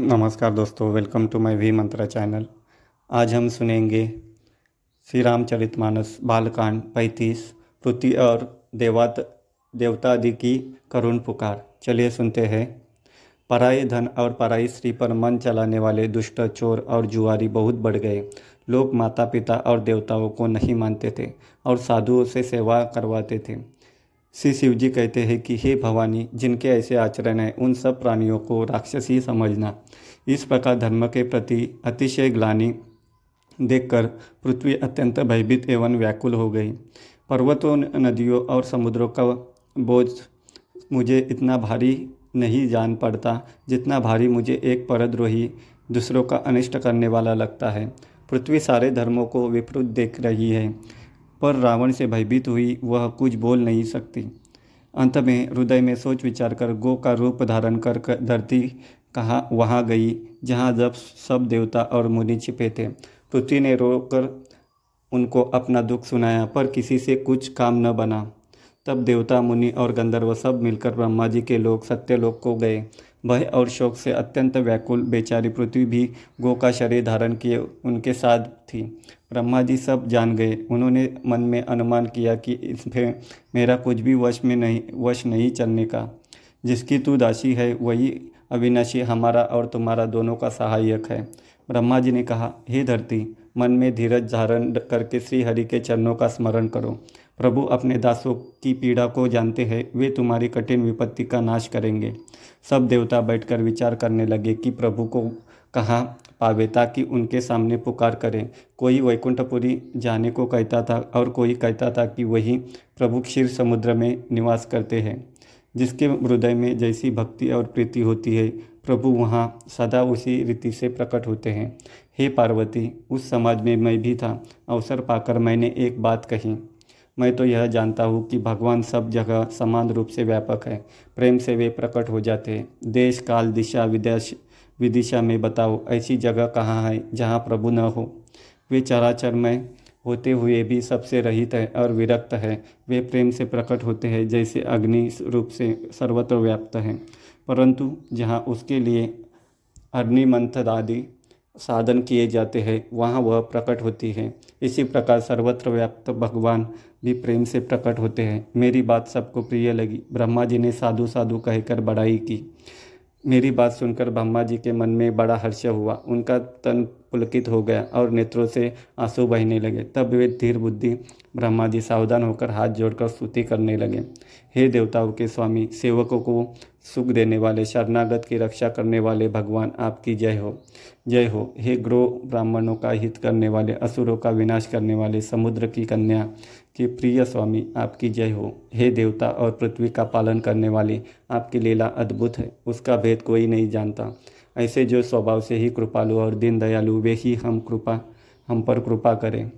नमस्कार दोस्तों welcome to my V Mantra channel आज हम सुनेंगे श्री रामचरित मानस, बालकांड, पैंतीस, पृथ्वी और देवात देवता आदि की करुण पुकार। चलिए सुनते हैं। पराई धन और पराई स्त्री पर मन चलाने वाले दुष्ट, चोर और जुआरी बहुत बढ़ गए। लोग माता पिता और देवताओं को नहीं मानते थे और साधुओं से सेवा करवाते थे। श्री शिव जी कहते हैं कि हे भवानी, जिनके ऐसे आचरण हैं, उन सब प्राणियों को राक्षसी समझना। इस प्रकार धर्म के प्रति अतिशय ग्लानी देखकर पृथ्वी अत्यंत भयभीत एवं व्याकुल हो गई। पर्वतों, नदियों और समुद्रों का बोझ मुझे इतना भारी नहीं जान पड़ता जितना भारी मुझे एक परद्रोही दूसरों का अनिष्ट करने वाला लगता है। पृथ्वी सारे धर्मों को विपरीत देख रही है। पर रावण से भयभीत हुई, वह कुछ बोल नहीं सकती। अंत में हृदय में सोच विचार कर गो का रूप धारण कर धरती कहाँ, वहाँ गई, जहाँ जब सब देवता और मुनि छिपे थे। पृथ्वी ने रोकर उनको अपना दुख सुनाया, पर किसी से कुछ काम न बना। तब देवता, मुनि और गंधर्व सब मिलकर ब्रह्मा जी के लोग सत्यलोक को गए। भय और शोक से अत्यंत व्याकुल बेचारी पृथ्वी भी गो का शरीर धारण किए उनके साथ थी। ब्रह्मा जी सब जान गए। उन्होंने मन में अनुमान किया कि इसमें मेरा कुछ भी वश में नहीं, वश नहीं चलने का। जिसकी तू दासी है, वही अविनाशी हमारा और तुम्हारा दोनों का सहायक है। ब्रह्मा जी ने कहा, हे धरती, मन में धीरज धारण करके श्री हरि के चरणों का स्मरण करो। प्रभु अपने दासों की पीड़ा को जानते हैं, वे तुम्हारी कठिन विपत्ति का नाश करेंगे। सब देवता बैठकर विचार करने लगे कि प्रभु को कहाँ पावे ताकि उनके सामने पुकार करें। कोई वैकुंठपुरी जाने को कहता था और कोई कहता था कि वही प्रभु क्षीर समुद्र में निवास करते हैं, जिसके हृदय में जैसी भक्ति और प्रीति होती है। प्रभु वहाँ सदा उसी रीति से प्रकट होते हैं। हे पार्वती, उस समाज में मैं भी था। अवसर पाकर मैंने एक बात कही। मैं तो यह जानता हूँ कि भगवान सब जगह समान रूप से व्यापक है। प्रेम से वे प्रकट हो जाते हैं। देश, काल, दिशा, विदेश, विदिशा में बताओ, ऐसी जगह कहाँ है जहाँ प्रभु न हो? वे चराचर में होते हुए भी सबसे रहित है और विरक्त है। वे प्रेम से प्रकट होते हैं, जैसे अग्नि रूप से सर्वत्र व्याप्त है। परंतु जहाँ उसके लिए अग्निमंथ आदि साधन किए जाते हैं, वहाँ वह प्रकट होती है। इसी प्रकार सर्वत्र व्याप्त भगवान भी प्रेम से प्रकट होते हैं। मेरी बात सबको प्रिय लगी। ब्रह्मा जी ने साधु साधु कहकर बड़ाई की। मेरी बात सुनकर ब्रह्मा जी के मन में बड़ा हर्ष हुआ। उनका तन पुलकित हो गया और नेत्रों से आँसू बहने लगे। तब वे धीर बुद्धि ब्रह्मा जी सावधान होकर हाथ जोड़कर स्तुति करने लगे। हे देवताओं के स्वामी, सेवकों को सुख देने वाले, शरणागत की रक्षा करने वाले भगवान, आपकी जय हो। जय हो। हे ग्रो ब्राह्मणों का हित करने वाले, असुरों का विनाश करने वाले, समुद्र की कन्या के प्रिय स्वामी, आपकी जय हो। हे देवता और पृथ्वी का पालन करने वाले, आपकी लीला अद्भुत है। उसका भेद कोई नहीं जानता। ऐसे जो स्वभाव से ही कृपालु और दीन दयालु वे ही हम कृपा, हम पर कृपा करें।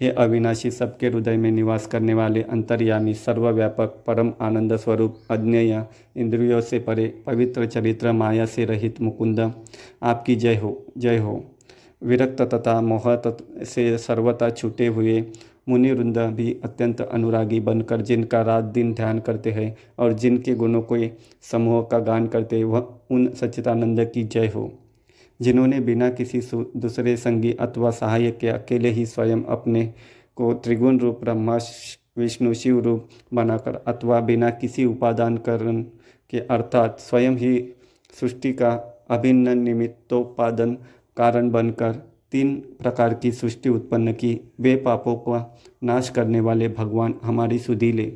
हे अविनाशी, सबके हृदय में निवास करने वाले अंतर्यामी, सर्वव्यापक, परम आनंद स्वरूप, अज्ञेय, इंद्रियों से परे, पवित्र चरित्र, माया से रहित मुकुंद, आपकी जय हो जय हो। विरक्त तथा मोह से सर्वता छूटे हुए मुनि वृंद भी अत्यंत अनुरागी बनकर जिनका रात दिन ध्यान करते हैं और जिनके गुणों के समूह का गान करते वह उन सच्चिदानंद की जय हो। जिन्होंने बिना किसी दूसरे संगी अथवा सहायक के अकेले ही स्वयं अपने को त्रिगुण रूप ब्रह्मा विष्णु, शिव रूप बनाकर अथवा बिना किसी उपादान करण के अर्थात स्वयं ही सृष्टि का अभिन्न निमित्तोपादन कारण बनकर तीन प्रकार की सृष्टि उत्पन्न की। वे पापों का नाश करने वाले भगवान हमारी सुधी ले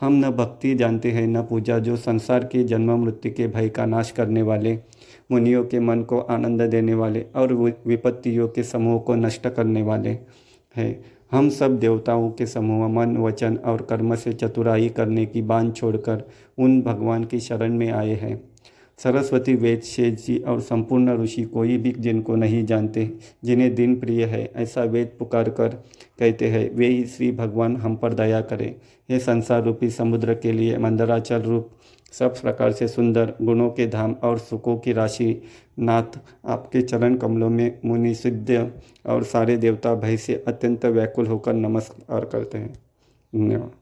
हम न भक्ति जानते हैं, न पूजा, जो संसार के जन्म मृत्यु के भय का नाश करने वाले, मुनियों के मन को आनंद देने वाले और विपत्तियों के समूह को नष्ट करने वाले हैं। हम सब देवताओं के समूह, मन, वचन और कर्म से चतुराई करने की बाँध छोड़कर उन भगवान की शरण में आए हैं। सरस्वती वेद शेष जी और संपूर्ण ऋषि कोई भी जिनको नहीं जानते, जिन्हें दिन प्रिय है, ऐसा वेद पुकार कर कहते हैं, वे ही श्री भगवान हम पर दया करें। ये संसार रूपी समुद्र के लिए मंदराचल रूप, सब प्रकार से सुंदर, गुणों के धाम और सुखों की राशि, नाथ, आपके चरण कमलों में मुनि, सिद्ध और सारे देवता भय से अत्यंत व्याकुल होकर नमस्कार करते हैं। धन्यवाद।